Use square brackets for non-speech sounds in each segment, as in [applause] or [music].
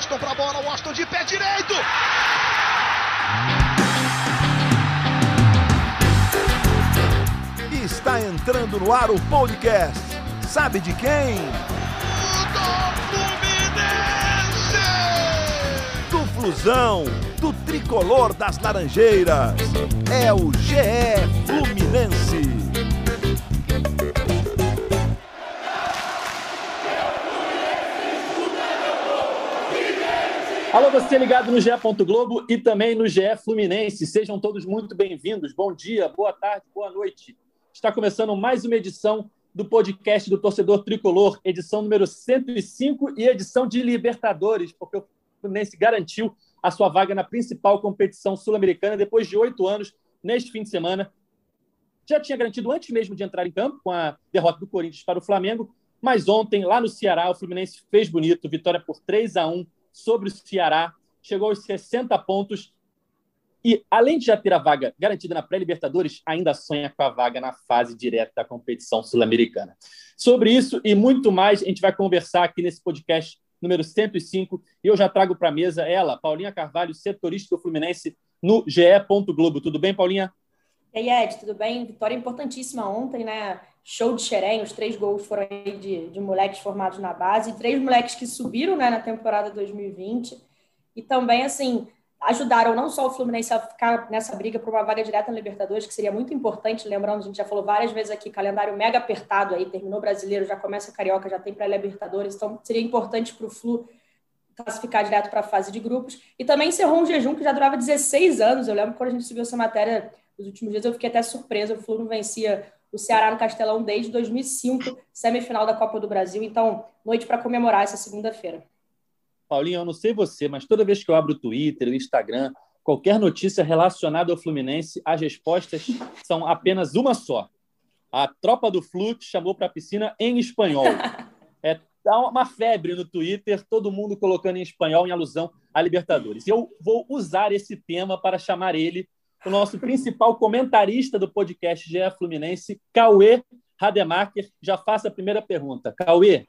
Washington pra bola, Washington de pé direito. Está entrando no ar o podcast. Sabe de quem? Do Do Flusão, do tricolor das Laranjeiras. É o GE Fluminense. Alô, você ligado no GE. Globo e também no GE Fluminense. Sejam todos muito bem-vindos. Bom dia, boa tarde, boa noite. Está começando mais uma edição do podcast do Torcedor Tricolor, edição número 105 e edição de Libertadores, porque o Fluminense garantiu a sua vaga na principal competição sul-americana depois de oito anos, neste fim de semana. Já tinha garantido antes mesmo de entrar em campo, com a derrota do Corinthians para o Flamengo, mas ontem, lá no Ceará, o Fluminense fez bonito, vitória por 3 a 1 sobre o Ceará, chegou aos 60 pontos e, além de já ter a vaga garantida na pré-Libertadores, ainda sonha com a vaga na fase direta da competição sul-americana. Sobre isso e muito mais, a gente vai conversar aqui nesse podcast número 105 e eu já trago para a mesa ela, Paulinha Carvalho, setorista do Fluminense no GE. Globo. Tudo bem, Paulinha? E aí, Ed, tudo bem? Vitória importantíssima ontem, né? Show de xerém, os três gols foram aí de, de moleques formados na base, três moleques que subiram né, na temporada 2020 e também, assim, ajudaram não só o Fluminense a ficar nessa briga por uma vaga direta na Libertadores, que seria muito importante, lembrando, a gente já falou várias vezes aqui, calendário mega apertado aí, terminou brasileiro, já começa Carioca, já tem pré-Libertadores, então seria importante para o Flu classificar direto para a fase de grupos, e também encerrou um jejum que já durava 16 anos, eu lembro quando a gente subiu essa matéria nos últimos dias, eu fiquei até surpresa, o Flu não vencia o Ceará no Castelão desde 2005, semifinal da Copa do Brasil. Então, noite para comemorar essa segunda-feira. Paulinho, eu não sei você, mas toda vez que eu abro o Twitter, o Instagram, qualquer notícia relacionada ao Fluminense, as respostas são apenas uma só. A tropa do Flu te chamou para a piscina em espanhol. [laughs] É dá uma febre no Twitter, todo mundo colocando em espanhol em alusão à Libertadores. Eu vou usar esse tema para chamar ele o nosso principal comentarista do podcast GE Fluminense, Cauê Rademacher. Já faço a primeira pergunta. Cauê,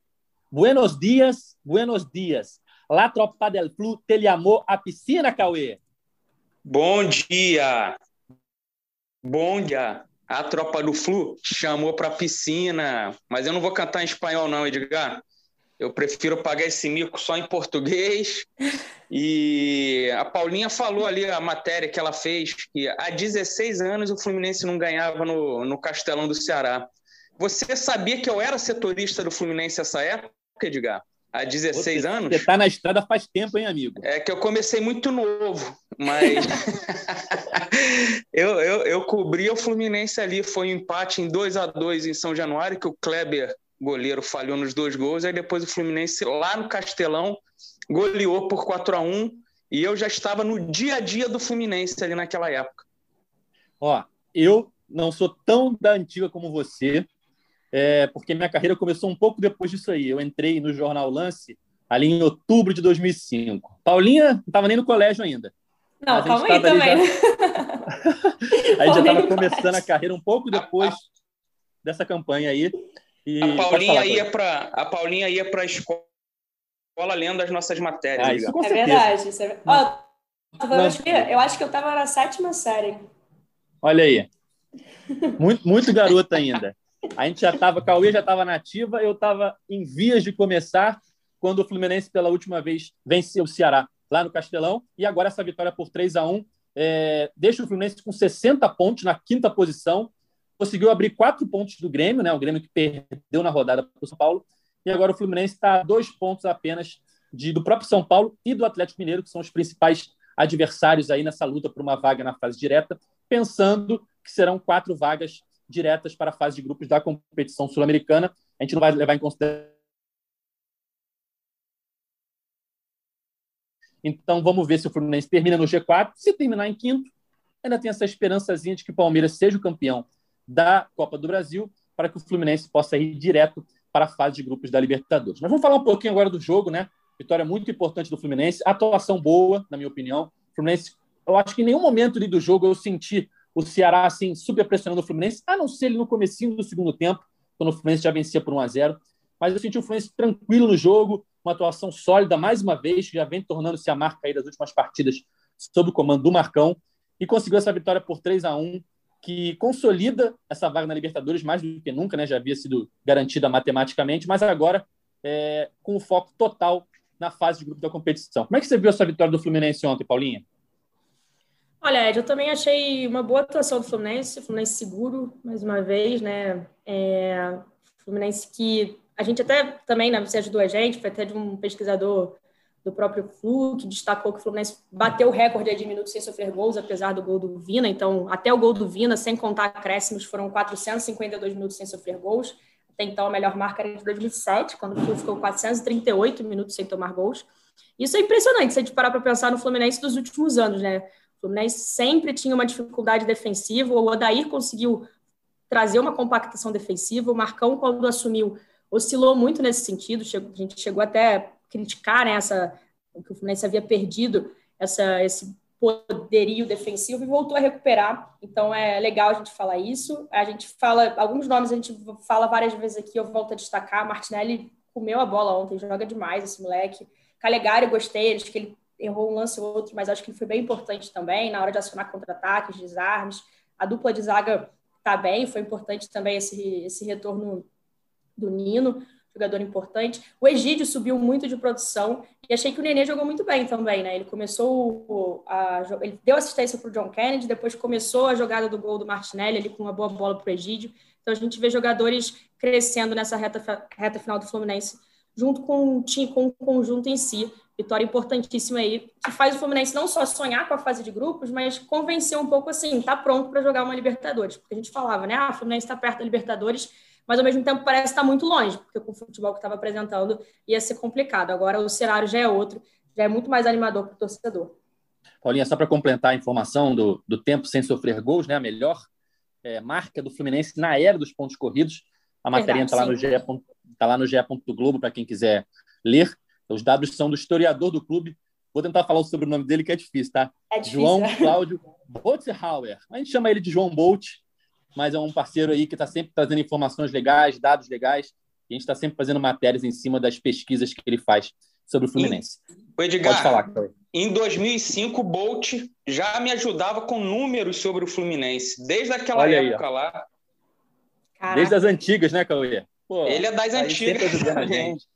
buenos dias, buenos dias. La tropa del Flu te llamou a piscina, Cauê? Bom dia. Bom dia. A tropa do Flu chamou para piscina, mas eu não vou cantar em espanhol não, Edgar. Eu prefiro pagar esse mico só em português. [laughs] E a Paulinha falou ali a matéria que ela fez, que há 16 anos o Fluminense não ganhava no, no Castelão do Ceará. Você sabia que eu era setorista do Fluminense essa época, Edgar? Há 16 você, anos? Você está na estrada faz tempo, hein, amigo? É que eu comecei muito novo, mas [laughs] eu, eu, eu cobri o Fluminense ali. Foi um empate em 2 a 2 em São Januário, que o Kleber goleiro falhou nos dois gols, aí depois o Fluminense lá no Castelão goleou por 4 a 1 e eu já estava no dia a dia do Fluminense ali naquela época. Ó, eu não sou tão da antiga como você, é, porque minha carreira começou um pouco depois disso aí. Eu entrei no Jornal Lance ali em outubro de 2005. Paulinha não estava nem no colégio ainda. Não, calma aí também. Já... [laughs] a gente já estava começando a carreira um pouco depois dessa campanha aí. E a Paulinha falar, ia para a Paulinha ia para a escola lendo as nossas matérias. Ah, isso com é verdade. Isso é... Ó, eu, acho que, eu acho que eu estava na sétima série. Olha aí. Muito, muito garota ainda. A gente já estava, Cauê já estava nativa, eu estava em vias de começar quando o Fluminense pela última vez venceu o Ceará lá no Castelão e agora essa vitória por 3 a 1 é, deixa o Fluminense com 60 pontos na quinta posição conseguiu abrir quatro pontos do Grêmio, né? O Grêmio que perdeu na rodada para o São Paulo. E agora o Fluminense está a dois pontos apenas de, do próprio São Paulo e do Atlético Mineiro, que são os principais adversários aí nessa luta por uma vaga na fase direta, pensando que serão quatro vagas diretas para a fase de grupos da competição sul-americana. A gente não vai levar em consideração. Então vamos ver se o Fluminense termina no G4. Se terminar em quinto, ainda tem essa esperançazinha de que o Palmeiras seja o campeão da Copa do Brasil para que o Fluminense possa ir direto para a fase de grupos da Libertadores. Mas vamos falar um pouquinho agora do jogo, né? Vitória muito importante do Fluminense, atuação boa, na minha opinião. O Fluminense, eu acho que em nenhum momento ali do jogo eu senti o Ceará assim super pressionando o Fluminense, a não ser ele no comecinho do segundo tempo, quando o Fluminense já vencia por 1 a 0. Mas eu senti o Fluminense tranquilo no jogo, uma atuação sólida mais uma vez, já vem tornando-se a marca aí das últimas partidas sob o comando do Marcão e conseguiu essa vitória por 3 a 1 que consolida essa vaga na Libertadores mais do que nunca, né? Já havia sido garantida matematicamente, mas agora é, com o foco total na fase de grupo da competição. Como é que você viu essa vitória do Fluminense ontem, Paulinha? Olha, Ed, eu também achei uma boa atuação do Fluminense, Fluminense seguro, mais uma vez, né? É, Fluminense que a gente até também, né, você ajudou a gente, foi até de um pesquisador do próprio Flu, que destacou que o Fluminense bateu o recorde de minutos sem sofrer gols, apesar do gol do Vina. Então, até o gol do Vina, sem contar acréscimos, foram 452 minutos sem sofrer gols. Até então, a melhor marca era de 2007, quando o Flu ficou 438 minutos sem tomar gols. Isso é impressionante, se a gente parar para pensar no Fluminense dos últimos anos, né? O Fluminense sempre tinha uma dificuldade defensiva, o Odair conseguiu trazer uma compactação defensiva, o Marcão, quando assumiu, oscilou muito nesse sentido, a gente chegou até criticar né, essa, que o Fluminense havia perdido, essa, esse poderio defensivo e voltou a recuperar. Então é legal a gente falar isso. A gente fala, alguns nomes a gente fala várias vezes aqui, eu volto a destacar. Martinelli comeu a bola ontem, joga demais esse moleque. Calegari, gostei, acho que ele errou um lance ou outro, mas acho que ele foi bem importante também na hora de acionar contra-ataques, desarmes. A dupla de zaga tá bem, foi importante também esse, esse retorno do Nino jogador importante. O Egídio subiu muito de produção e achei que o Nenê jogou muito bem também, né? Ele começou a ele deu assistência para o John Kennedy, depois começou a jogada do gol do Martinelli ali com uma boa bola para o Egídio. Então a gente vê jogadores crescendo nessa reta, reta final do Fluminense, junto com o time, com o conjunto em si. Vitória importantíssima aí, que faz o Fluminense não só sonhar com a fase de grupos, mas convencer um pouco assim, tá pronto para jogar uma Libertadores. Porque a gente falava, né? Ah, o Fluminense está perto da Libertadores, mas ao mesmo tempo parece estar muito longe, porque com o futebol que estava apresentando ia ser complicado. Agora o cenário já é outro, já é muito mais animador para o torcedor. Paulinha, só para complementar a informação do, do tempo sem sofrer gols, né? A melhor é, marca do Fluminense na era dos pontos corridos. A matéria está lá, no tá lá no GE. Globo para quem quiser ler. Os dados são do historiador do clube. Vou tentar falar sobre o nome dele, que é difícil, tá? É difícil. João Cláudio Botzhauer. A gente chama ele de João Bolt, mas é um parceiro aí que está sempre trazendo informações legais, dados legais. E a gente está sempre fazendo matérias em cima das pesquisas que ele faz sobre o Fluminense. O Edgar, Pode falar, Cauê. Em 2005, o Bolt já me ajudava com números sobre o Fluminense, desde aquela Olha época aí, lá. Caraca. Desde as antigas, né, Cauê? Pô, Ele é das antigas. [laughs]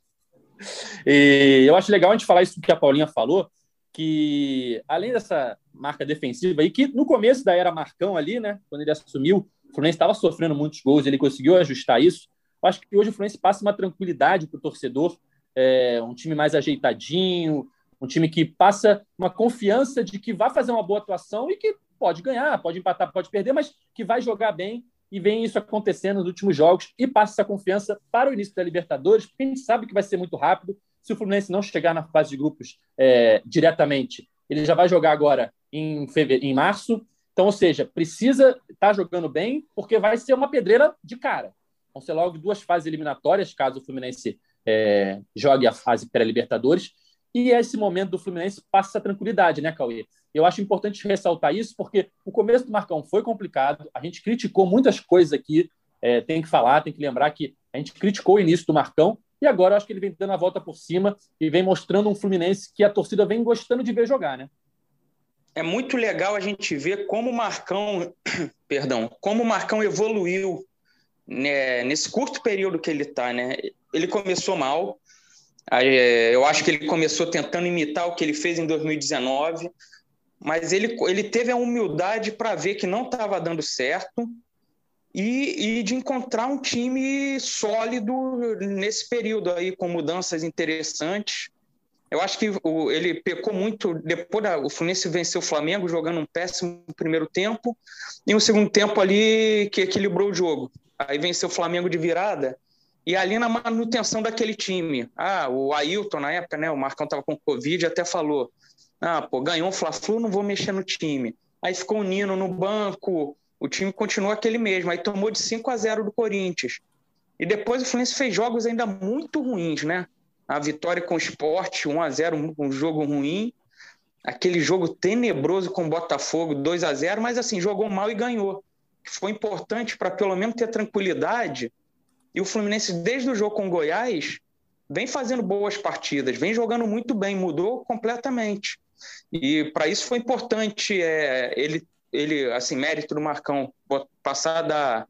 E eu acho legal a gente falar isso que a Paulinha falou, que além dessa marca defensiva aí, que no começo da era Marcão ali, né, quando ele assumiu, Fluminense estava sofrendo muitos gols, ele conseguiu ajustar isso. Eu acho que hoje o Fluminense passa uma tranquilidade para o torcedor, é, um time mais ajeitadinho, um time que passa uma confiança de que vai fazer uma boa atuação e que pode ganhar, pode empatar, pode perder, mas que vai jogar bem e vem isso acontecendo nos últimos jogos e passa essa confiança para o início da Libertadores, porque a gente sabe que vai ser muito rápido. Se o Fluminense não chegar na fase de grupos é, diretamente, ele já vai jogar agora em, em março, então, ou seja, precisa estar tá jogando bem, porque vai ser uma pedreira de cara. Vão ser logo duas fases eliminatórias, caso o Fluminense é, jogue a fase pré-Libertadores. E esse momento do Fluminense passa tranquilidade, né, Cauê? Eu acho importante ressaltar isso, porque o começo do Marcão foi complicado, a gente criticou muitas coisas aqui, é, tem que falar, tem que lembrar que a gente criticou o início do Marcão, e agora eu acho que ele vem dando a volta por cima e vem mostrando um Fluminense que a torcida vem gostando de ver jogar, né? é muito legal a gente ver como o Marcão, [coughs] perdão, como o Marcão evoluiu né, nesse curto período que ele está, né? Ele começou mal, eu acho que ele começou tentando imitar o que ele fez em 2019, mas ele, ele teve a humildade para ver que não estava dando certo e, e, de encontrar um time sólido nesse período aí, com mudanças interessantes. Eu acho que o, ele pecou muito depois da, o Fluminense venceu o Flamengo jogando um péssimo primeiro tempo e um segundo tempo ali que equilibrou o jogo. Aí venceu o Flamengo de virada e ali na manutenção daquele time. Ah, o Ailton na época, né, o Marcão estava com Covid, até falou: "Ah, pô, ganhou o Fla-Flu, não vou mexer no time". Aí ficou o Nino no banco, o time continuou aquele mesmo, aí tomou de 5 a 0 do Corinthians. E depois o Fluminense fez jogos ainda muito ruins, né? a vitória com o esporte, 1 a 0 um jogo ruim. Aquele jogo tenebroso com o Botafogo, 2 a 0 mas assim, jogou mal e ganhou. Foi importante para pelo menos ter tranquilidade. E o Fluminense, desde o jogo com o Goiás, vem fazendo boas partidas, vem jogando muito bem, mudou completamente. E para isso foi importante é, ele, ele, assim, mérito do Marcão, passar da,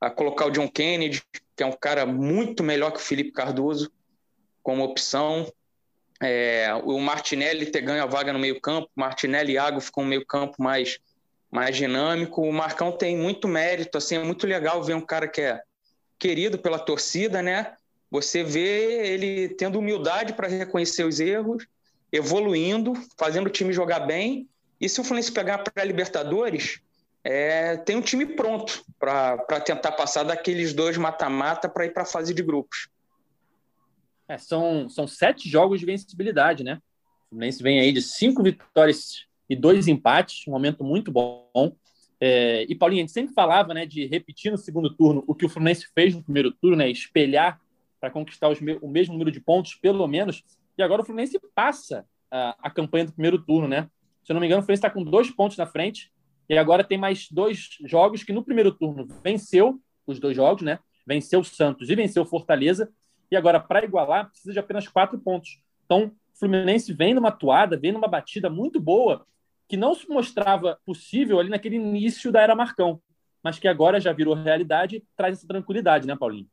a colocar o John Kennedy, que é um cara muito melhor que o Felipe Cardoso, como opção. É, o Martinelli ter ganho a vaga no meio-campo, Martinelli e Iago ficam no meio-campo mais, mais dinâmico. O Marcão tem muito mérito, assim, é muito legal ver um cara que é querido pela torcida, né? Você vê ele tendo humildade para reconhecer os erros, evoluindo, fazendo o time jogar bem. E se o Fluminense pegar para a Libertadores, é, tem um time pronto para tentar passar daqueles dois mata-mata para ir para a fase de grupos. É, são, são sete jogos de vencibilidade, né? O Fluminense vem aí de cinco vitórias e dois empates, um momento muito bom. É, e Paulinho, a gente sempre falava né, de repetir no segundo turno o que o Fluminense fez no primeiro turno, né, espelhar para conquistar os, o mesmo número de pontos, pelo menos. E agora o Fluminense passa a, a campanha do primeiro turno, né? Se eu não me engano, o Fluminense está com dois pontos na frente. E agora tem mais dois jogos que no primeiro turno venceu os dois jogos, né? Venceu o Santos e venceu o Fortaleza e agora, para igualar, precisa de apenas quatro pontos. Então, o Fluminense vem numa toada, vem numa batida muito boa, que não se mostrava possível ali naquele início da era Marcão, mas que agora já virou realidade traz essa tranquilidade, né, Paulinho?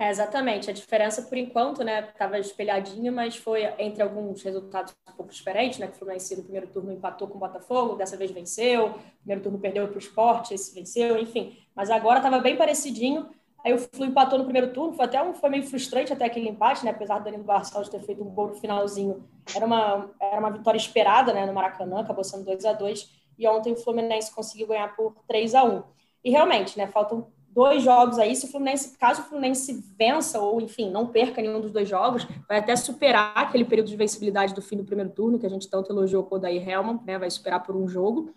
É, exatamente. A diferença, por enquanto, né, estava espelhadinha, mas foi entre alguns resultados um pouco diferentes, né, que o Fluminense no primeiro turno empatou com o Botafogo, dessa vez venceu, primeiro turno perdeu para o esporte, esse venceu, enfim. Mas agora estava bem parecidinho, Aí o Flu empatou no primeiro turno, foi até um, foi meio frustrante até aquele empate, né? Apesar do Danilo Barcelos ter feito um gol no finalzinho, era uma, era uma vitória esperada, né? No Maracanã, acabou sendo 2 a 2 e ontem o Fluminense conseguiu ganhar por 3 a 1 E realmente, né? Faltam dois jogos aí. Se o Fluminense, caso o Fluminense vença ou, enfim, não perca nenhum dos dois jogos, vai até superar aquele período de vencibilidade do fim do primeiro turno, que a gente tanto elogiou com o Daí Helman, né? Vai superar por um jogo.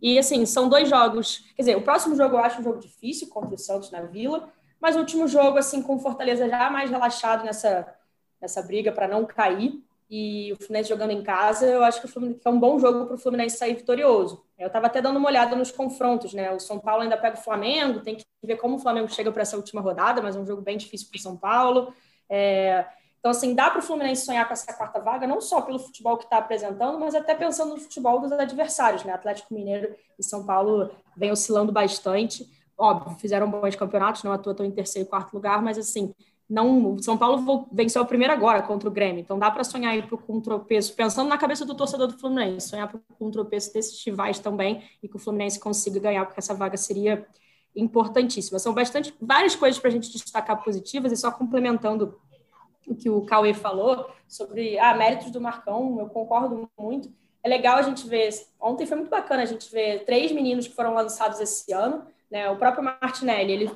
E assim, são dois jogos. Quer dizer, o próximo jogo eu acho um jogo difícil contra o Santos na Vila. Mas o último jogo, assim, com Fortaleza já mais relaxado nessa, nessa briga para não cair, e o Fluminense jogando em casa, eu acho que, é um bom jogo para o Fluminense sair vitorioso. Eu estava até dando uma olhada nos confrontos, né? O São Paulo ainda pega o Flamengo, tem que ver como o Flamengo chega para essa última rodada, mas é um jogo bem difícil para o São Paulo. É... Então, assim, dá para o Fluminense sonhar com essa quarta vaga, não só pelo futebol que está apresentando, mas até pensando no futebol dos adversários, né? Atlético Mineiro e São Paulo vem oscilando bastante óbvio, fizeram bons campeonatos, não atuam em terceiro e quarto lugar, mas assim, não, São Paulo venceu o primeiro agora contra o Grêmio, então dá para sonhar aí com um tropeço, pensando na cabeça do torcedor do Fluminense, sonhar com um tropeço desses rivais também e que o Fluminense consiga ganhar, porque essa vaga seria importantíssima. São bastante várias coisas para a gente destacar positivas e só complementando o que o Cauê falou sobre ah, méritos do Marcão, eu concordo muito. É legal a gente ver. Ontem foi muito bacana a gente ver três meninos que foram lançados esse ano né? O próprio Martinelli, ele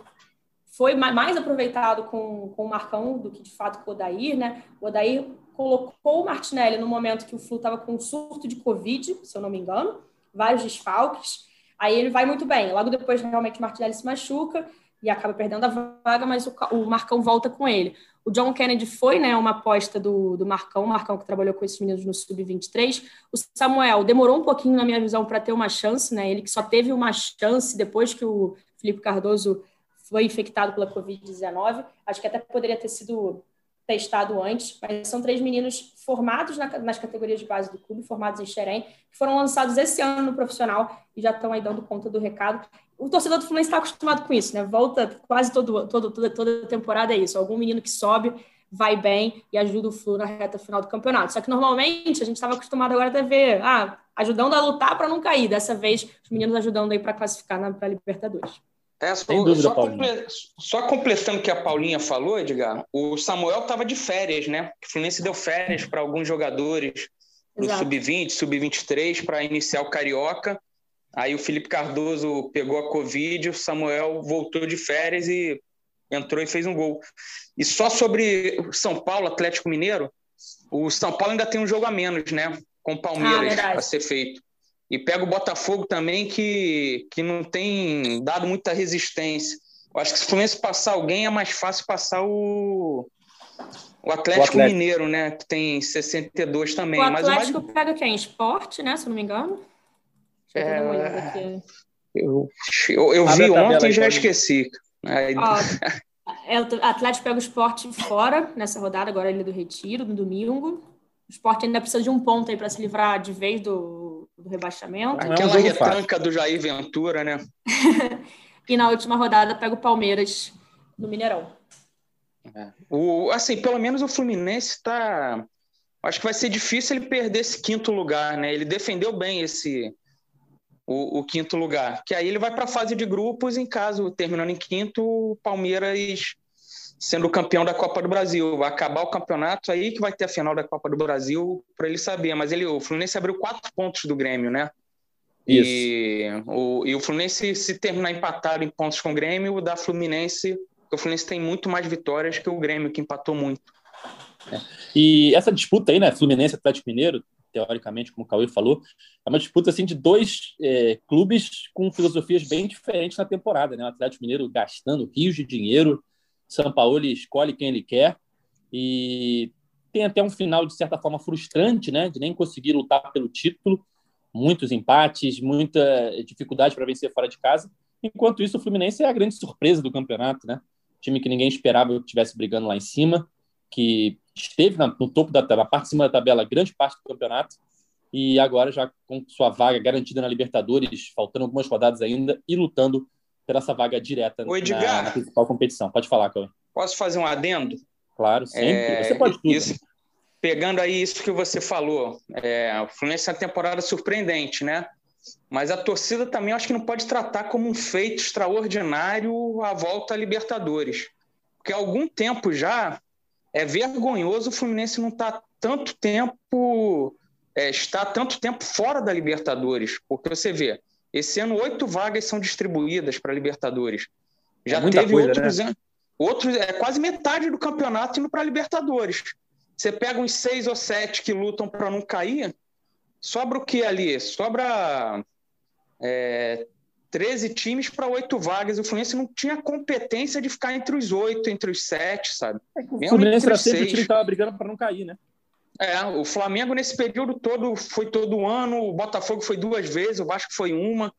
foi mais aproveitado com, com o Marcão do que de fato com o Odair, né? O Odair colocou o Martinelli no momento que o Flu estava com um surto de Covid, se eu não me engano, vários desfalques. Aí ele vai muito bem. Logo depois, realmente, o Martinelli se machuca e acaba perdendo a vaga, mas o, o Marcão volta com ele. O John Kennedy foi né, uma aposta do, do Marcão, o Marcão que trabalhou com esses meninos no Sub-23. O Samuel demorou um pouquinho, na minha visão, para ter uma chance, né? Ele que só teve uma chance depois que o Felipe Cardoso foi infectado pela Covid-19. Acho que até poderia ter sido testado antes, mas são três meninos formados na, nas categorias de base do clube, formados em Xerém, que foram lançados esse ano no profissional e já estão aí dando conta do recado. O torcedor do Fluminense está acostumado com isso, né? Volta quase todo, todo, toda, toda temporada é isso. Algum menino que sobe, vai bem e ajuda o Flu na reta final do campeonato. Só que normalmente a gente estava acostumado agora a ver, ah, ajudando a lutar para não cair. Dessa vez, os meninos ajudando aí para classificar para Libertadores. É, só, dúvida, só, comple... só, completando o que a Paulinha falou, Edgar, o Samuel estava de férias, né? O Fluminense deu férias para alguns jogadores do Sub-20, Sub-23 para iniciar o Carioca. Aí o Felipe Cardoso pegou a Covid, o Samuel voltou de férias e entrou e fez um gol. E só sobre o São Paulo, Atlético Mineiro, o São Paulo ainda tem um jogo a menos, né? Com o Palmeiras ah, a ser feito. E pega o Botafogo também, que, que não tem dado muita resistência. Eu acho que se o Fluminense passar alguém, é mais fácil passar o, o Atlético, o Atlético, Mineiro, né? Que tem 62 também. O Atlético Mas pega quem? Esporte, né? Se não me engano. Deixa eu, é... eu, eu, eu vi ontem e já esqueci. Aí... É, o Atlético pega o esporte fora nessa rodada, agora ele do Retiro, no domingo. O esporte ainda precisa de um ponto aí para se livrar de vez do, do rebaixamento. Aquela é um retranca do Jair Ventura, né? [laughs] e na última rodada pega o Palmeiras no Mineirão. É. O, assim, pelo menos o Fluminense está. Acho que vai ser difícil ele perder esse quinto lugar, né? Ele defendeu bem esse o, o quinto lugar, que aí ele vai para a fase de grupos. Em caso terminando em quinto, o Palmeiras sendo campeão da Copa do Brasil, vai acabar o campeonato aí que vai ter a final da Copa do Brasil para ele saber. Mas ele, o Fluminense abriu quatro pontos do Grêmio, né? Isso. E o, e o Fluminense, se terminar empatado em pontos com o Grêmio, o da Fluminense porque o Fluminense tem muito mais vitórias que o Grêmio, que empatou muito. É. E essa disputa aí, né, Fluminense Atlético Mineiro, teoricamente, como o Cauê falou, é uma disputa assim de dois é, clubes com filosofias bem diferentes na temporada, né? O Atlético Mineiro gastando rios de dinheiro, São Paulo escolhe quem ele quer e tem até um final de certa forma frustrante, né, de nem conseguir lutar pelo título, muitos empates, muita dificuldade para vencer fora de casa. Enquanto isso, o Fluminense é a grande surpresa do campeonato, né? time que ninguém esperava que estivesse brigando lá em cima, que esteve no topo da tabela, parte de cima da tabela, grande parte do campeonato, e agora já com sua vaga garantida na Libertadores, faltando algumas rodadas ainda, e lutando pela essa vaga direta na, na, principal competição. Pode falar, Cauê. Posso fazer um adendo? Claro, sempre. É, você pode tudo. Isso, pegando aí isso que você falou, é, o Fluminense é uma temporada surpreendente, né? Mas a torcida também acho que não pode tratar como um feito extraordinário a volta à Libertadores. Porque há algum tempo já é vergonhoso o Fluminense não estar tá tanto tempo é, está tanto tempo fora da Libertadores, porque você vê, esse ano oito vagas são distribuídas para a Libertadores. Já é teve coisa, outros, né? outros, é quase metade do campeonato indo para a Libertadores. Você pega uns seis ou sete que lutam para não cair, sobra o que ali? Sobra é, 13 times para oito vagas. O Fluminense não tinha competência de ficar entre os oito, entre os sete, sabe? É o Fluminense era sempre o time que estava brigando para não cair, né? É, o Flamengo nesse período todo foi todo ano, o Botafogo foi duas vezes, o Vasco foi uma.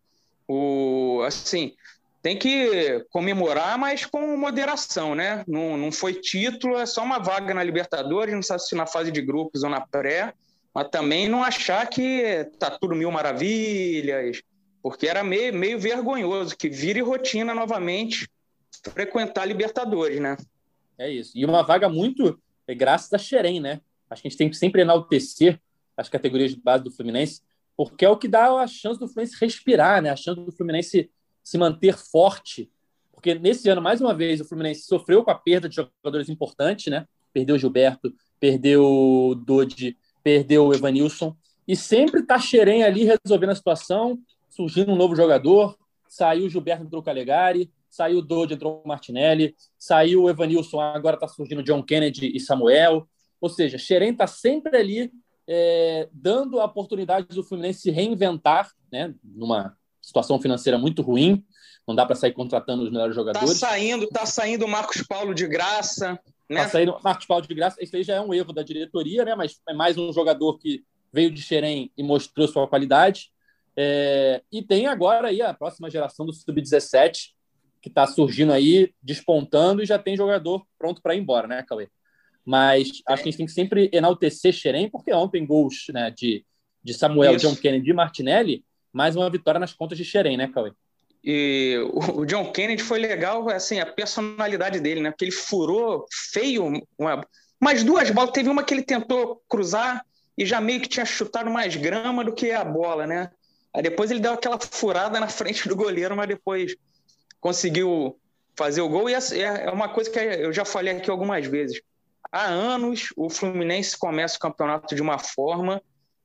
O, assim, tem que comemorar, mas com moderação, né? Não, não foi título, é só uma vaga na Libertadores, não sabe se na fase de grupos ou na pré mas também não achar que tá tudo mil maravilhas, porque era meio, meio vergonhoso que vire rotina novamente frequentar Libertadores, né? É isso. E uma vaga muito é, graças a Xerém, né? Acho que a gente tem que sempre enaltecer as categorias de base do Fluminense, porque é o que dá a chance do Fluminense respirar, né? A chance do Fluminense se manter forte. Porque nesse ano, mais uma vez, o Fluminense sofreu com a perda de jogadores importantes, né? Perdeu o Gilberto, perdeu o Dodi, perdeu o Evanilson, e sempre tá Xerém ali resolvendo a situação, surgindo um novo jogador, saiu o Gilberto, entrou o Calegari, saiu o Dodge, entrou o Martinelli, saiu o Evanilson, agora está surgindo John Kennedy e Samuel, ou seja, Xerém está sempre ali é, dando a oportunidade do Fluminense se reinventar, né, numa situação financeira muito ruim, não dá para sair contratando os melhores jogadores. Tá saindo, tá saindo o Marcos Paulo de graça. Né? Tá saindo Marcos Paulo de graça. Isso aí já é um erro da diretoria, né? Mas é mais um jogador que veio de Xerém e mostrou sua qualidade. É... e tem agora aí a próxima geração do Sub-17, que está surgindo aí, despontando, e já tem jogador pronto para ir embora, né, Cauê? Mas acho que a gente tem que sempre enaltecer Xerém, porque ontem gols né, de, de Samuel, Isso. John Kennedy e Martinelli, mais uma vitória nas contas de Xerém, né, Cauê? E o John Kennedy foi legal, assim, a personalidade dele, né? Porque ele furou feio uma, mais duas bolas. Teve uma que ele tentou cruzar e já meio que tinha chutado mais grama do que a bola, né? Aí depois ele deu aquela furada na frente do goleiro, mas depois conseguiu fazer o gol. E é, é uma coisa que eu já falei aqui algumas vezes. Há anos o Fluminense começa o campeonato de uma forma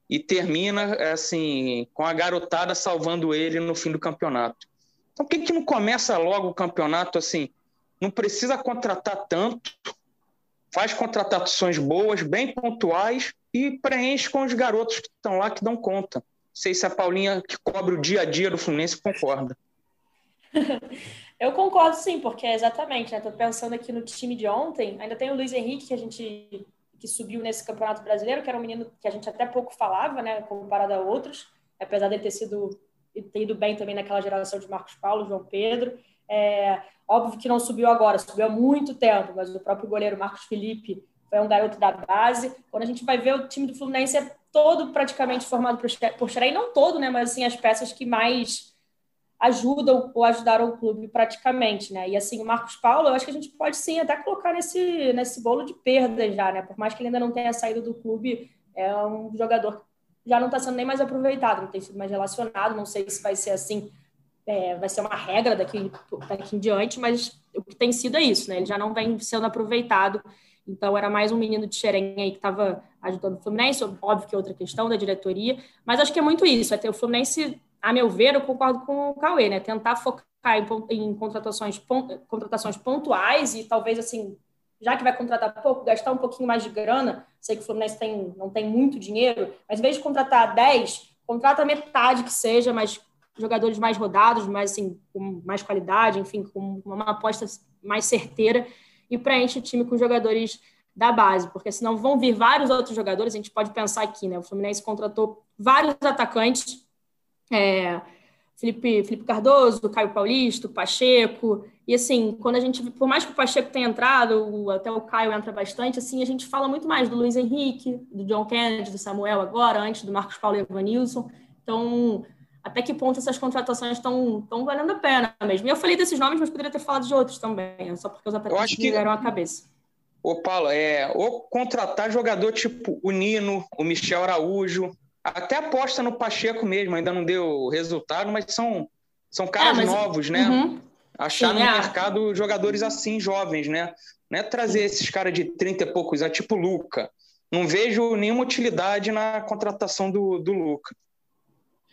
e termina assim com a garotada salvando ele no fim do campeonato. Então, por que, que não começa logo o campeonato assim? Não precisa contratar tanto, faz contratações boas, bem pontuais e preenche com os garotos que estão lá que dão conta. Não sei se a Paulinha, que cobre o dia a dia do Fluminense, concorda. [laughs] Eu concordo sim, porque é exatamente, né? Tô pensando aqui no time de ontem, ainda tem o Luiz Henrique, que a gente que subiu nesse Campeonato Brasileiro, que era um menino que a gente até pouco falava, né, comparado a outros, apesar de ter sido ter ido bem também naquela geração de Marcos Paulo, João Pedro. É, óbvio que não subiu agora, subiu há muito tempo, mas o próprio goleiro Marcos Felipe foi um garoto da base. Quando a gente vai ver o time do Fluminense é todo praticamente formado por Xerém, não todo, né, mas assim as peças que mais ajudam ou ajudaram o clube praticamente, né? E assim, o Marcos Paulo, eu acho que a gente pode sim até colocar nesse, nesse bolo de perdas já, né? Por mais que ele ainda não tenha saído do clube, é um jogador que já não está sendo nem mais aproveitado, não tem sido mais relacionado, não sei se vai ser assim, é, vai ser uma regra daqui, daqui em diante, mas o que tem sido é isso, né? Ele já não vem sendo aproveitado, então era mais um menino de Xerém aí que estava ajudando o Fluminense, óbvio que é outra questão da diretoria, mas acho que é muito isso, é ter o Fluminense a meu ver, eu concordo com o Cauê, né? Tentar focar em, em contratações, contratações pontuais e talvez assim, já que vai contratar pouco, gastar um pouquinho mais de grana. Sei que o Fluminense tem, não tem muito dinheiro, mas em vez de contratar 10, contrata metade que seja, mas jogadores mais rodados, mais assim, com mais qualidade, enfim, com uma aposta mais certeira e preenche o time com jogadores da base, porque senão vão vir vários outros jogadores. A gente pode pensar aqui, né? O Fluminense contratou vários atacantes é, Felipe, Felipe Cardoso, Caio Paulista, Pacheco. E assim, quando a gente, por mais que o Pacheco tenha entrado, até o Caio entra bastante, assim, a gente fala muito mais do Luiz Henrique, do John Kennedy, do Samuel agora, antes do Marcos Paulo e Evanilson. Então, até que ponto essas contratações estão valendo a pena mesmo? E eu falei desses nomes, mas poderia ter falado de outros também, só porque os atacantes me deram a cabeça. Ô, Paulo, é, ou contratar jogador tipo o Nino, o Michel Araújo, até aposta no Pacheco mesmo, ainda não deu resultado, mas são, são caras é, mas... novos, né? Uhum. Achar Sim, no é. mercado jogadores assim, jovens, né? Não é trazer esses caras de 30 e poucos, é tipo Luca. Não vejo nenhuma utilidade na contratação do, do Luca.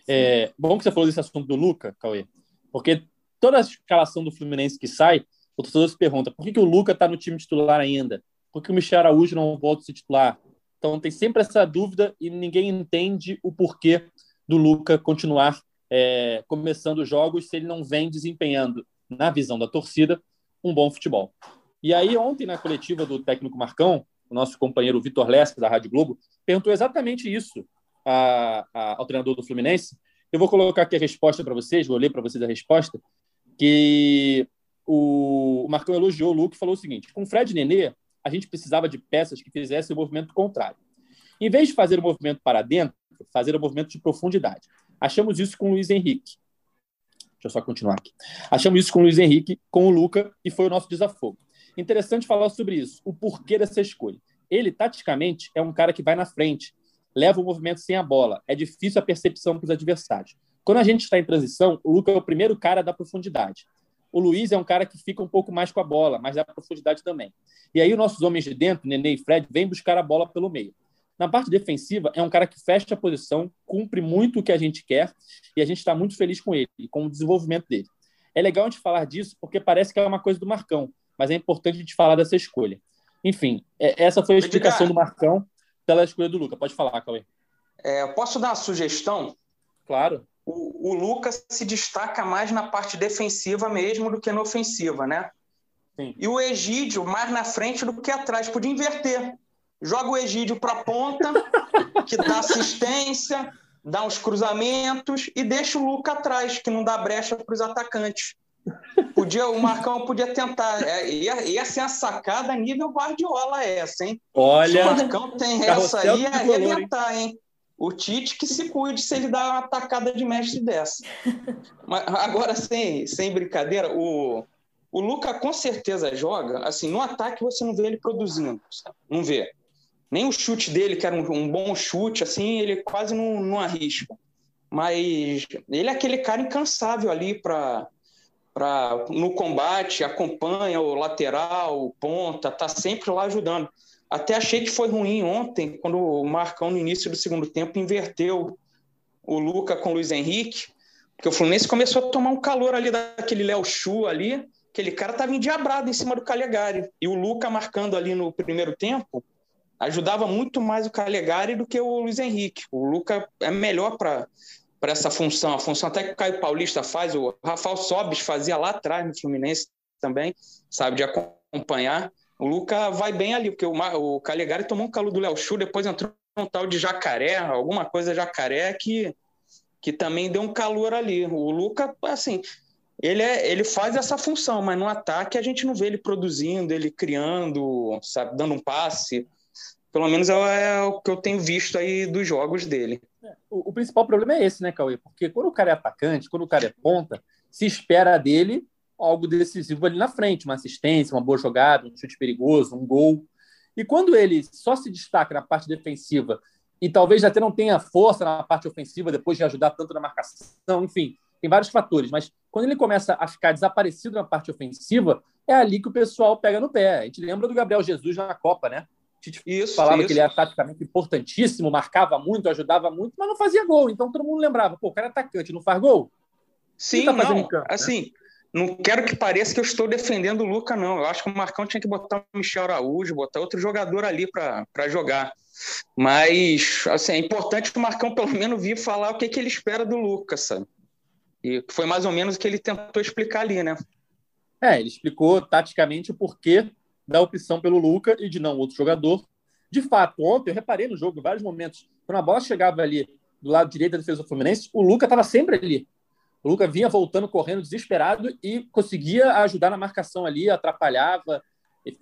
É bom que você falou desse assunto do Luca, Cauê, porque toda a escalação do Fluminense que sai, o torcedor se pergunta por que, que o Luca está no time titular ainda? Por que o Michel Araújo não volta a ser titular? Então tem sempre essa dúvida e ninguém entende o porquê do Luca continuar é, começando jogos se ele não vem desempenhando, na visão da torcida, um bom futebol. E aí, ontem, na coletiva do técnico Marcão, o nosso companheiro Vitor Lessa, da Rádio Globo, perguntou exatamente isso a, a, ao treinador do Fluminense. Eu vou colocar aqui a resposta para vocês, vou ler para vocês a resposta, que o, Marcão elogiou o Luca e falou o seguinte: com Fred Nenê, a gente precisava de peças que fizessem o movimento contrário. Em vez de fazer o movimento para dentro, fazer o movimento de profundidade. Achamos isso com o Luiz Henrique. Deixa eu só continuar aqui. Achamos isso com o Luiz Henrique, com o Luca, e foi o nosso desafogo. Interessante falar sobre isso, o porquê dessa escolha. Ele, taticamente, é um cara que vai na frente, leva o movimento sem a bola. É difícil a percepção para os adversários. Quando a gente está em transição, o Luca é o primeiro cara da profundidade. O Luiz é um cara que fica um pouco mais com a bola, mas dá profundidade também. E aí, os nossos homens de dentro, Nenê e Fred, vêm buscar a bola pelo meio. Na parte defensiva, é um cara que fecha a posição, cumpre muito o que a gente quer e a gente está muito feliz com ele e com o desenvolvimento dele. É legal a gente falar disso porque parece que é uma coisa do Marcão, mas é importante a gente falar dessa escolha. Enfim, é, essa foi a explicação do Marcão pela escolha do Luca. Pode falar, Cauê. É, posso dar uma sugestão? Claro o, o Lucas se destaca mais na parte defensiva mesmo do que na ofensiva, né? Sim. E o Egídio mais na frente do que atrás. Podia inverter. Joga o Egídio para a ponta, [laughs] que dá assistência, dá uns cruzamentos e deixa o Luca atrás, que não dá brecha para os atacantes. Podia, o Marcão podia tentar. É, ia, ia ser a sacada nível Guardiola essa, hein? Olha. Se o Marcão tem essa aí, ia arrebentar, hein? O Tite que se cuide se ele dá uma atacada de mestre dessa. [laughs] Mas agora, sem, sem brincadeira, o, o Luca com certeza joga. Assim, no ataque você não vê ele produzindo, sabe? não vê. Nem o chute dele, que era um, um bom chute, assim, ele quase não, não arrisca. Mas ele é aquele cara incansável ali para para no combate, acompanha o lateral, o ponta, tá sempre lá ajudando. Até achei que foi ruim ontem, quando o Marcão, no início do segundo tempo, inverteu o Luca com o Luiz Henrique, porque o Fluminense começou a tomar um calor ali daquele Léo Chu ali, aquele cara estava endiabrado em cima do Calegari. E o Luca marcando ali no primeiro tempo ajudava muito mais o Calegari do que o Luiz Henrique. O Luca é melhor para para essa função, a função até que o Caio Paulista faz, o Rafael Sobis fazia lá atrás no Fluminense também, sabe, de acompanhar. O Luca vai bem ali, porque o, o Calegari tomou um calo do Léo Chu, depois entrou um tal de jacaré, alguma coisa jacaré que, que também deu um calor ali. O Luca, assim, ele, é, ele faz essa função, mas no ataque a gente não vê ele produzindo, ele criando, sabe, dando um passe. Pelo menos é, é o que eu tenho visto aí dos jogos dele. É, o, o, principal problema é esse, né, Cauê? Porque quando o cara é atacante, quando o cara é ponta, se espera dele algo decisivo ali na frente, uma assistência, uma boa jogada, um chute perigoso, um gol. E quando ele só se destaca na parte defensiva e talvez até não tenha força na parte ofensiva depois de ajudar tanto na marcação, enfim, tem vários fatores, mas quando ele começa a ficar desaparecido na parte ofensiva, é ali que o pessoal pega no pé. A gente lembra do Gabriel Jesus na Copa, né? A gente isso, falava isso. que ele era taticamente importantíssimo, marcava muito, ajudava muito, mas não fazia gol. Então todo mundo lembrava, pô, o cara é atacante, não faz gol? Sim, tá não, campo, assim, né? Não quero que pareça que eu estou defendendo o Luca, não. Eu acho que o Marcão tinha que botar o Michel Araújo, botar outro jogador ali para jogar. Mas, assim, é importante o Marcão pelo menos vir falar o que, que ele espera do Lucas, sabe? E foi mais ou menos o que ele tentou explicar ali, né? É, ele explicou taticamente o porquê da opção pelo Luca e de não outro jogador. De fato, ontem eu reparei no jogo, em vários momentos, quando a bola chegava ali do lado direito da defesa do Fluminense, o Luca estava sempre ali. O Luca vinha voltando, correndo, desesperado e conseguia ajudar na marcação ali, atrapalhava.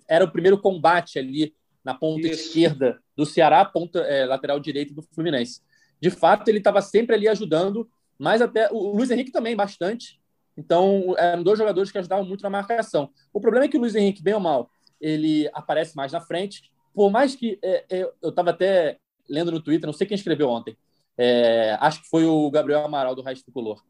Era o primeiro combate ali na ponta Isso. esquerda do Ceará, ponta é, lateral direito do Fluminense. De fato, ele estava sempre ali ajudando mas até o Luiz Henrique também bastante. Então, eram dois jogadores que ajudavam muito na marcação. O problema é que o Luiz Henrique, bem ou mal, ele aparece mais na frente. Por mais que é, é, eu estava até lendo no Twitter, não sei quem escreveu ontem, é, acho que foi o Gabriel Amaral do Raiz Tricolor.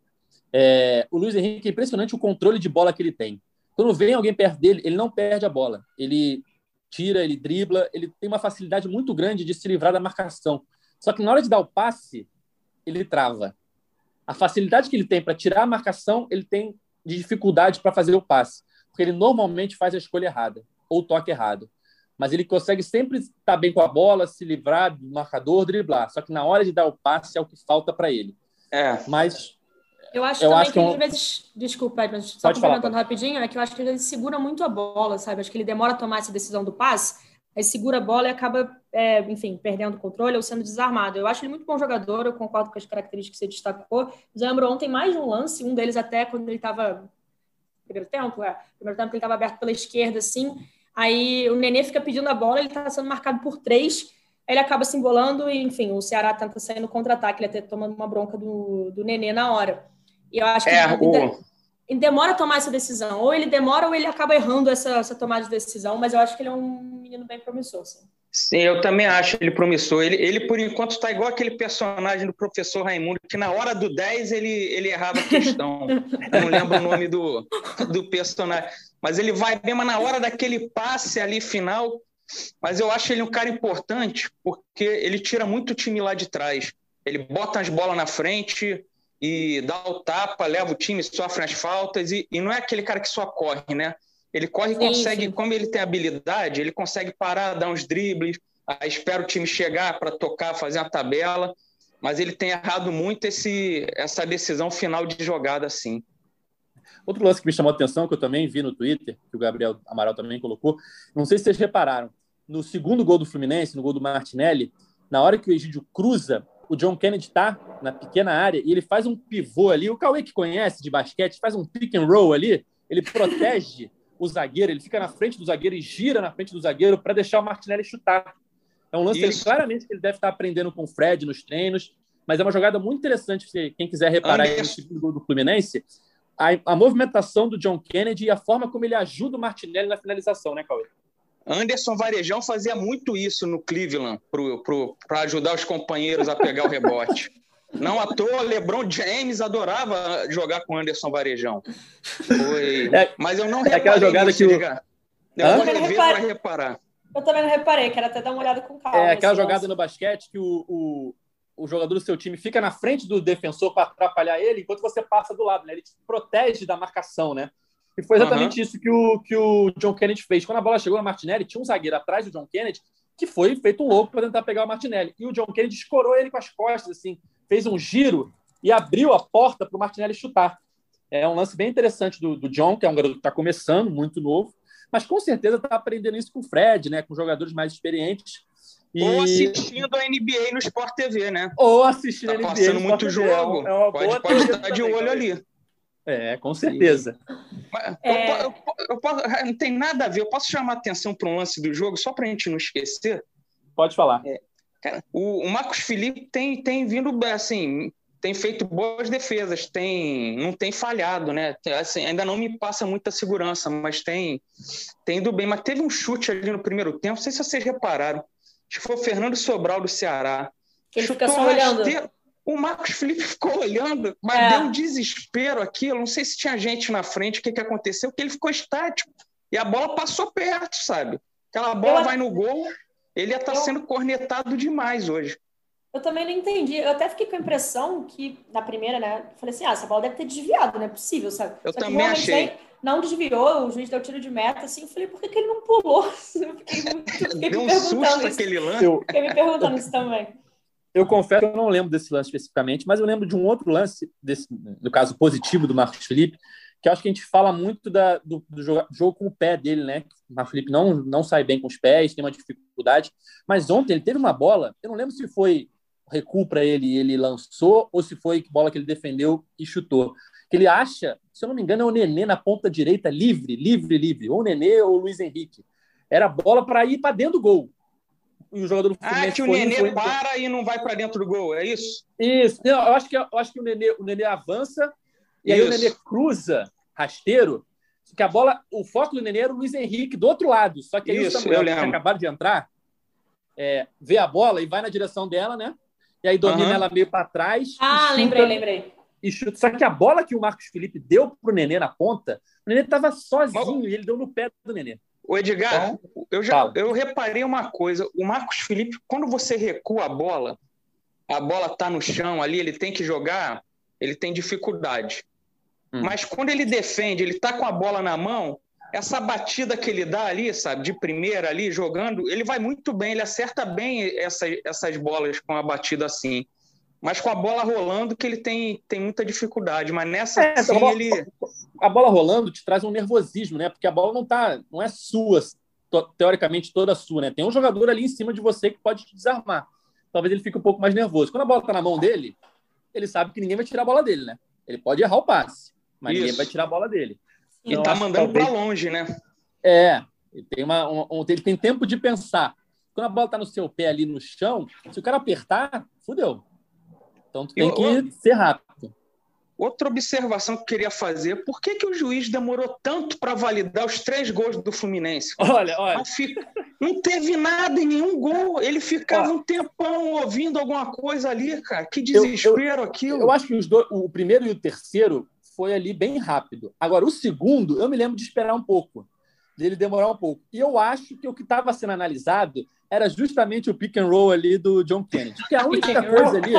É, o Luiz Henrique é impressionante o controle de bola que ele tem. Quando vem alguém perto dele, ele não perde a bola. Ele tira, ele dribla, ele tem uma facilidade muito grande de se livrar da marcação. Só que na hora de dar o passe, ele trava a facilidade que ele tem para tirar a marcação, ele tem de dificuldade para fazer o passe, porque ele normalmente faz a escolha errada ou o toque errado. Mas ele consegue sempre estar bem com a bola, se livrar do marcador, driblar. Só que na hora de dar o passe é o que falta para ele. É. Mas eu acho eu também acho que, que às vezes, desculpa, mas só complementando rapidinho, é que eu acho que ele segura muito a bola, sabe? Acho que ele demora a tomar essa decisão do passe aí segura a bola e acaba, é, enfim, perdendo o controle ou sendo desarmado. Eu acho ele muito bom jogador, eu concordo com as características que você destacou. Mas eu lembro ontem mais de um lance, um deles até quando ele estava. Primeiro tempo, é. Primeiro tempo ele estava aberto pela esquerda, assim. Aí o Nenê fica pedindo a bola, ele está sendo marcado por três. Aí ele acaba se embolando e, enfim, o Ceará tenta sair no contra-ataque, ele até tomando uma bronca do, do Nenê na hora. E eu acho que. É, o ele demora a tomar essa decisão. Ou ele demora ou ele acaba errando essa, essa tomada de decisão, mas eu acho que ele é um menino bem promissor. Sim, sim eu também acho ele promissor. Ele, ele por enquanto, está igual aquele personagem do professor Raimundo, que na hora do 10 ele, ele errava a questão. eu não lembro o nome do, do personagem. Mas ele vai mesmo na hora daquele passe ali final. Mas eu acho ele um cara importante porque ele tira muito o time lá de trás. Ele bota as bolas na frente, e dá o tapa, leva o time, sofre as faltas, e, e não é aquele cara que só corre, né? Ele corre e consegue, sim. como ele tem habilidade, ele consegue parar, dar uns dribles, aí espera o time chegar para tocar, fazer a tabela, mas ele tem errado muito esse, essa decisão final de jogada assim. Outro lance que me chamou a atenção, que eu também vi no Twitter, que o Gabriel Amaral também colocou, não sei se vocês repararam, no segundo gol do Fluminense, no gol do Martinelli, na hora que o Egídio cruza o John Kennedy está na pequena área e ele faz um pivô ali. O Cauê que conhece de basquete faz um pick and roll ali. Ele protege o zagueiro, ele fica na frente do zagueiro e gira na frente do zagueiro para deixar o Martinelli chutar. É um lance ele, claramente que ele deve estar aprendendo com o Fred nos treinos, mas é uma jogada muito interessante. Se quem quiser reparar no segundo gol do Fluminense, a, a movimentação do John Kennedy e a forma como ele ajuda o Martinelli na finalização, né, Cauê? Anderson Varejão fazia muito isso no Cleveland para ajudar os companheiros a pegar o rebote. Não à toa, LeBron James adorava jogar com Anderson Varejão. Foi... É, Mas eu não reparei. É aquela jogada que o... Eu vou rever para reparar. Eu também não reparei, quero até dar uma olhada com calma. É aquela jogada no basquete que o, o, o, jogador do seu time fica na frente do defensor para atrapalhar ele, enquanto você passa do lado, né? Ele te protege da marcação, né? E foi exatamente uhum. isso que o, que o John Kennedy fez. Quando a bola chegou na Martinelli, tinha um zagueiro atrás do John Kennedy que foi feito um louco para tentar pegar o Martinelli. E o John Kennedy escorou ele com as costas, assim, fez um giro e abriu a porta para o Martinelli chutar. É um lance bem interessante do, do John, que é um garoto que está começando, muito novo, mas com certeza está aprendendo isso com o Fred, né, com jogadores mais experientes. E... Ou assistindo a NBA no Sport TV, né? Ou assistindo tá a NBA. Passando muito TV. jogo. É uma, é uma pode, pode estar de olho ali. É, com certeza. É... Eu, eu, eu, não tem nada a ver. Eu posso chamar atenção para um lance do jogo, só para a gente não esquecer? Pode falar. É, cara, o, o Marcos Felipe tem, tem vindo, assim, tem feito boas defesas, tem, não tem falhado, né? Assim, ainda não me passa muita segurança, mas tem, tem ido bem. Mas teve um chute ali no primeiro tempo, não sei se vocês repararam. Acho que foi o Fernando Sobral do Ceará. Ele fica só olhando. O Marcos Felipe [laughs] ficou olhando, mas é. deu um desespero aquilo. Não sei se tinha gente na frente, o que, que aconteceu, que ele ficou estático. E a bola passou perto, sabe? Aquela bola eu... vai no gol, ele ia estar tá eu... sendo cornetado demais hoje. Eu também não entendi. Eu até fiquei com a impressão que, na primeira, né? Falei assim: ah, essa bola deve ter desviado, não é possível, sabe? Eu Só também achei. Não desviou, o juiz deu tiro de meta, assim. Eu falei: por que, que ele não pulou? [laughs] Eu fiquei, muito, fiquei deu um susto isso. aquele lance. Eu... Fiquei me perguntando isso também. Eu confesso que eu não lembro desse lance especificamente, mas eu lembro de um outro lance, desse, no caso positivo do Marcos Felipe, que acho que a gente fala muito da, do, do jogo, jogo, com o pé dele, né? O Marcos Felipe não, não sai bem com os pés, tem uma dificuldade. Mas ontem ele teve uma bola, eu não lembro se foi recuo para ele e ele lançou, ou se foi bola que ele defendeu e chutou. Que ele acha, se eu não me engano, é o Nenê na ponta direita, livre, livre, livre. Ou o Nenê ou o Luiz Henrique. Era bola para ir para dentro do gol e o jogador do Fluminense. Ah, que o Nenê foi... para e não vai para dentro do gol, é isso? Isso. Não, eu acho que, eu acho que o, Nenê, o Nenê avança e isso. aí o Nenê cruza rasteiro. Que a bola, o foco do Nenê era o Luiz Henrique do outro lado. Só que aí isso, o Samuel, que acabaram de entrar, é, vê a bola e vai na direção dela, né? E aí domina uhum. ela meio para trás. Ah, chuta, lembrei, lembrei. E chuta. Só que a bola que o Marcos Felipe deu pro Nenê na ponta, o Nenê estava sozinho Mas... e ele deu no pé do Nenê. O Edgar, então, eu já eu reparei uma coisa. O Marcos Felipe, quando você recua a bola, a bola está no chão ali, ele tem que jogar, ele tem dificuldade. Hum. Mas quando ele defende, ele está com a bola na mão, essa batida que ele dá ali, sabe, de primeira ali, jogando, ele vai muito bem, ele acerta bem essa, essas bolas com a batida assim mas com a bola rolando que ele tem, tem muita dificuldade. Mas nessa é, sim, a bola, ele. A bola rolando te traz um nervosismo, né? Porque a bola não tá, não é sua, teoricamente toda sua, né? Tem um jogador ali em cima de você que pode te desarmar. Talvez ele fique um pouco mais nervoso. Quando a bola está na mão dele, ele sabe que ninguém vai tirar a bola dele, né? Ele pode errar o passe, mas Isso. ninguém vai tirar a bola dele. E então, tá mandando talvez... para longe, né? É, ele tem, uma, um, ele tem tempo de pensar. Quando a bola está no seu pé ali no chão, se o cara apertar, fudeu então tu tem eu, que eu, ser rápido. Outra observação que eu queria fazer, por que, que o juiz demorou tanto para validar os três gols do Fluminense? Olha, olha. Não teve nada em nenhum gol. Ele ficava um tempão ouvindo alguma coisa ali, cara. Que desespero eu, eu, aquilo. Eu acho que os dois, o primeiro e o terceiro foi ali bem rápido. Agora, o segundo, eu me lembro de esperar um pouco, dele demorar um pouco. E eu acho que o que estava sendo analisado era justamente o pick and roll ali do John Kennedy. Porque a [laughs] única coisa ali.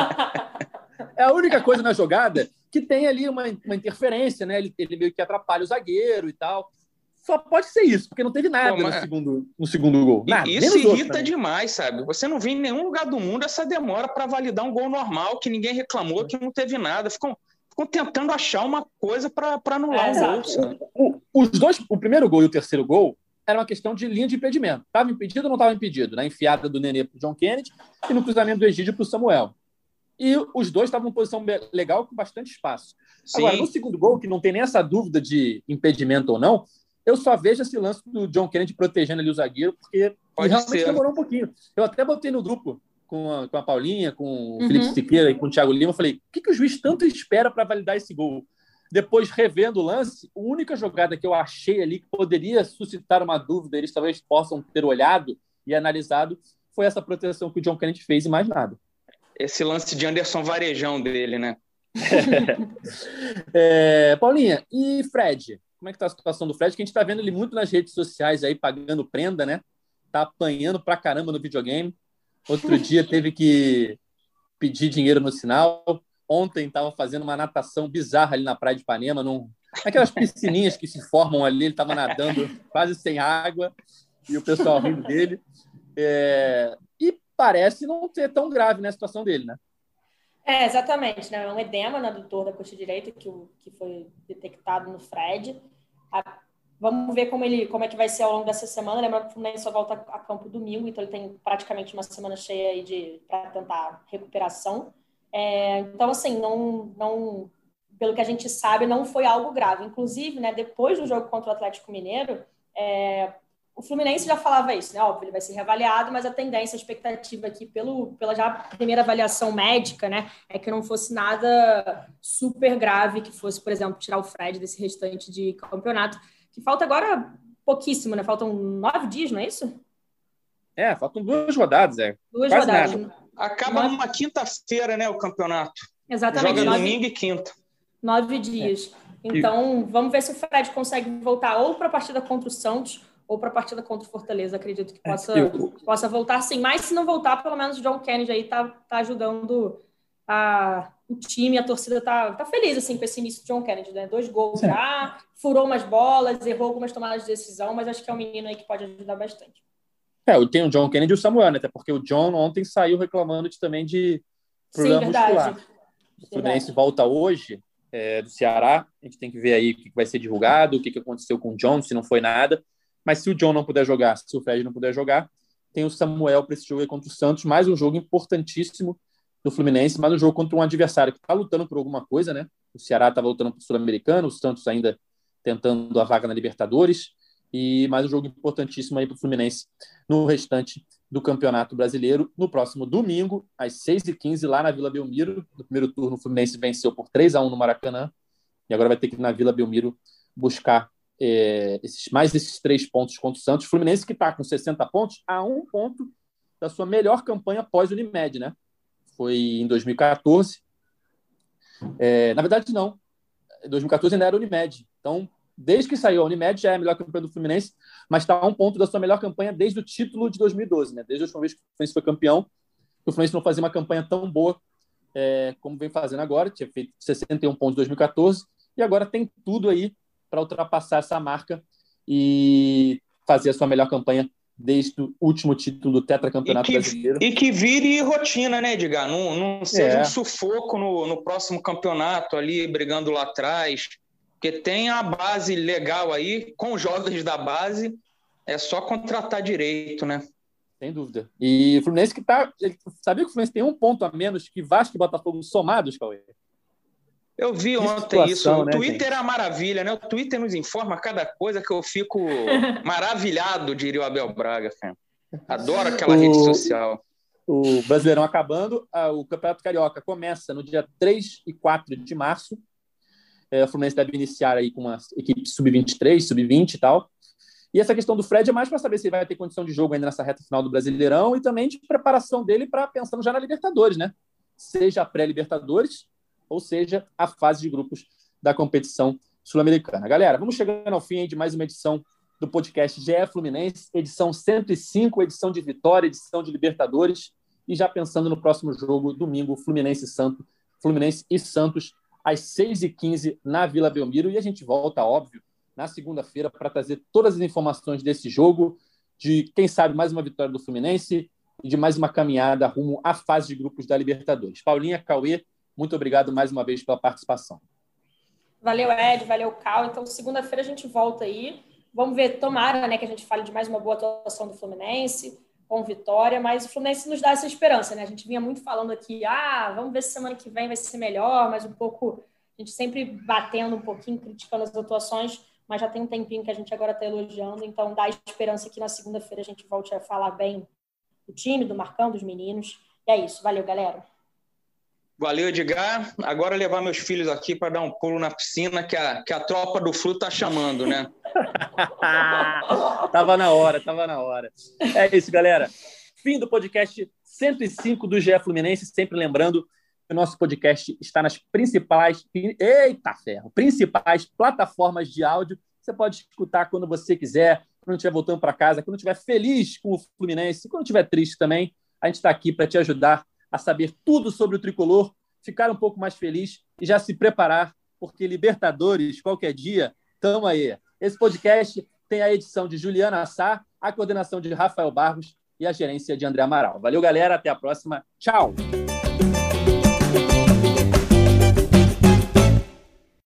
É a única coisa na jogada que tem ali uma, uma interferência, né? Ele, ele meio que atrapalha o zagueiro e tal. Só pode ser isso, porque não teve nada Pô, no, segundo, no segundo gol. Nada, isso irrita demais, sabe? Você não vê em nenhum lugar do mundo essa demora para validar um gol normal, que ninguém reclamou, que não teve nada. Ficam, ficam tentando achar uma coisa para anular é, um gol. O, os dois, o primeiro gol e o terceiro gol, era uma questão de linha de impedimento. Estava impedido ou não estava impedido? Na enfiada do Nenê para o John Kennedy e no cruzamento do Egídio para o Samuel. E os dois estavam em posição legal, com bastante espaço. Sim. Agora, no segundo gol, que não tem nem essa dúvida de impedimento ou não, eu só vejo esse lance do John Kennedy protegendo ali o zagueiro, porque realmente ser. demorou um pouquinho. Eu até botei no grupo com a, com a Paulinha, com o uhum. Felipe Siqueira e com o Thiago Lima, falei, o que, que o juiz tanto espera para validar esse gol? Depois, revendo o lance, a única jogada que eu achei ali que poderia suscitar uma dúvida, eles talvez possam ter olhado e analisado, foi essa proteção que o John Kennedy fez e mais nada. Esse lance de Anderson Varejão dele, né? [laughs] é, Paulinha, e Fred? Como é que tá a situação do Fred? Que a gente está vendo ele muito nas redes sociais aí, pagando prenda, né? Tá apanhando pra caramba no videogame. Outro dia teve que pedir dinheiro no sinal ontem estava fazendo uma natação bizarra ali na praia de Ipanema, num, aquelas piscininhas que se formam ali, ele estava nadando quase sem água e o pessoal rindo dele. É, e parece não ser tão grave né, a situação dele, né? É, exatamente, né? É um edema na adutor da coxa direita que, que foi detectado no Fred. A, vamos ver como ele como é que vai ser ao longo dessa semana. Lembrando que o Fluminense só volta a campo domingo, então ele tem praticamente uma semana cheia aí de para tentar recuperação. É, então, assim, não, não pelo que a gente sabe, não foi algo grave. Inclusive, né, depois do jogo contra o Atlético Mineiro, é, o Fluminense já falava isso, né? Óbvio, ele vai ser reavaliado, mas a tendência, a expectativa aqui, pelo, pela já primeira avaliação médica, né, é que não fosse nada super grave, que fosse, por exemplo, tirar o Fred desse restante de campeonato, que falta agora pouquíssimo, né? Faltam nove dias, não é isso? É, faltam duas rodadas, é. Duas Quase rodadas. Nada. Acaba nove... numa quinta-feira, né, o campeonato. Exatamente. Joga nove... domingo e quinta. Nove dias. É. Então, e... vamos ver se o Fred consegue voltar ou para a partida contra o Santos ou para a partida contra o Fortaleza. Acredito que é, possa, é, eu... possa voltar sim. Mas se não voltar, pelo menos o John Kennedy aí tá, tá ajudando a, o time, a torcida tá, tá feliz assim com esse início de John Kennedy, né? Dois gols já, furou umas bolas, errou algumas tomadas de decisão, mas acho que é um menino aí que pode ajudar bastante. É, tem o John Kennedy e o Samuel, né? Até porque o John ontem saiu reclamando de, também de problema Sim, muscular. O Fluminense volta hoje é, do Ceará. A gente tem que ver aí o que vai ser divulgado, o que aconteceu com o John, se não foi nada. Mas se o John não puder jogar, se o Fred não puder jogar, tem o Samuel para esse jogo aí contra o Santos. Mais um jogo importantíssimo do Fluminense, mais um jogo contra um adversário que está lutando por alguma coisa, né? O Ceará está lutando para o Sul-Americano, o Santos ainda tentando a vaga na Libertadores e mais um jogo importantíssimo aí para o Fluminense no restante do Campeonato Brasileiro. No próximo domingo, às 6h15, lá na Vila Belmiro. No primeiro turno, o Fluminense venceu por 3 a 1 no Maracanã. E agora vai ter que ir na Vila Belmiro buscar é, esses, mais esses três pontos contra o Santos. O Fluminense que está com 60 pontos, a um ponto da sua melhor campanha pós-Unimed, né? Foi em 2014. É, na verdade, não. 2014 ainda era Unimed. Então, desde que saiu a Unimed, já é a melhor campanha do Fluminense, mas está a um ponto da sua melhor campanha desde o título de 2012, né? Desde a última vez que o Fluminense foi campeão, o Fluminense não fazia uma campanha tão boa é, como vem fazendo agora, tinha feito 61 pontos em 2014, e agora tem tudo aí para ultrapassar essa marca e fazer a sua melhor campanha desde o último título do tetracampeonato e que, brasileiro. E que vire rotina, né, Edgar? Não, não seja é. um sufoco no, no próximo campeonato ali, brigando lá atrás. Porque tem a base legal aí, com jovens da base, é só contratar direito, né? Sem dúvida. E o Fluminense que tá. Sabia que o Fluminense tem um ponto a menos que Vasco e Botafogo somados, Cauê? Eu vi que ontem isso. O né, Twitter gente? é a maravilha, né? O Twitter nos informa cada coisa que eu fico [laughs] maravilhado, diria o Abel Braga. Cara. Adoro aquela o... rede social. O Brasileirão acabando, o Campeonato Carioca começa no dia 3 e 4 de março. É, o Fluminense deve iniciar aí com uma equipe sub-23, sub-20 e tal. E essa questão do Fred é mais para saber se ele vai ter condição de jogo ainda nessa reta final do Brasileirão e também de preparação dele para pensando já na Libertadores, né? Seja a pré-Libertadores ou seja a fase de grupos da competição sul-americana. Galera, vamos chegando ao fim de mais uma edição do podcast GE Fluminense, edição 105, edição de vitória, edição de Libertadores, e já pensando no próximo jogo, domingo, Fluminense e Santos, Fluminense e Santos às 6h15 na Vila Belmiro. E a gente volta, óbvio, na segunda-feira para trazer todas as informações desse jogo, de quem sabe mais uma vitória do Fluminense e de mais uma caminhada rumo à fase de grupos da Libertadores. Paulinha, Cauê, muito obrigado mais uma vez pela participação. Valeu, Ed, valeu, Cal. Então, segunda-feira a gente volta aí. Vamos ver, tomara né, que a gente fale de mais uma boa atuação do Fluminense com vitória, mas o Fluminense nos dá essa esperança, né? A gente vinha muito falando aqui, ah, vamos ver se semana que vem vai ser melhor, mas um pouco, a gente sempre batendo um pouquinho, criticando as atuações, mas já tem um tempinho que a gente agora está elogiando, então dá esperança que na segunda-feira a gente volte a falar bem do time, do Marcão, dos meninos. E é isso, valeu, galera. Valeu, Edgar. Agora levar meus filhos aqui para dar um pulo na piscina, que a, que a tropa do Flu tá chamando, né? [laughs] tava na hora, tava na hora. É isso, galera. Fim do podcast 105 do GE Fluminense. Sempre lembrando que o nosso podcast está nas principais. Eita ferro! Principais plataformas de áudio. Você pode escutar quando você quiser, quando estiver voltando para casa, quando estiver feliz com o Fluminense, quando estiver triste também. A gente está aqui para te ajudar a saber tudo sobre o tricolor, ficar um pouco mais feliz e já se preparar, porque Libertadores, qualquer dia, tamo aí. Esse podcast tem a edição de Juliana Sá, a coordenação de Rafael Barros e a gerência de André Amaral. Valeu, galera. Até a próxima. Tchau.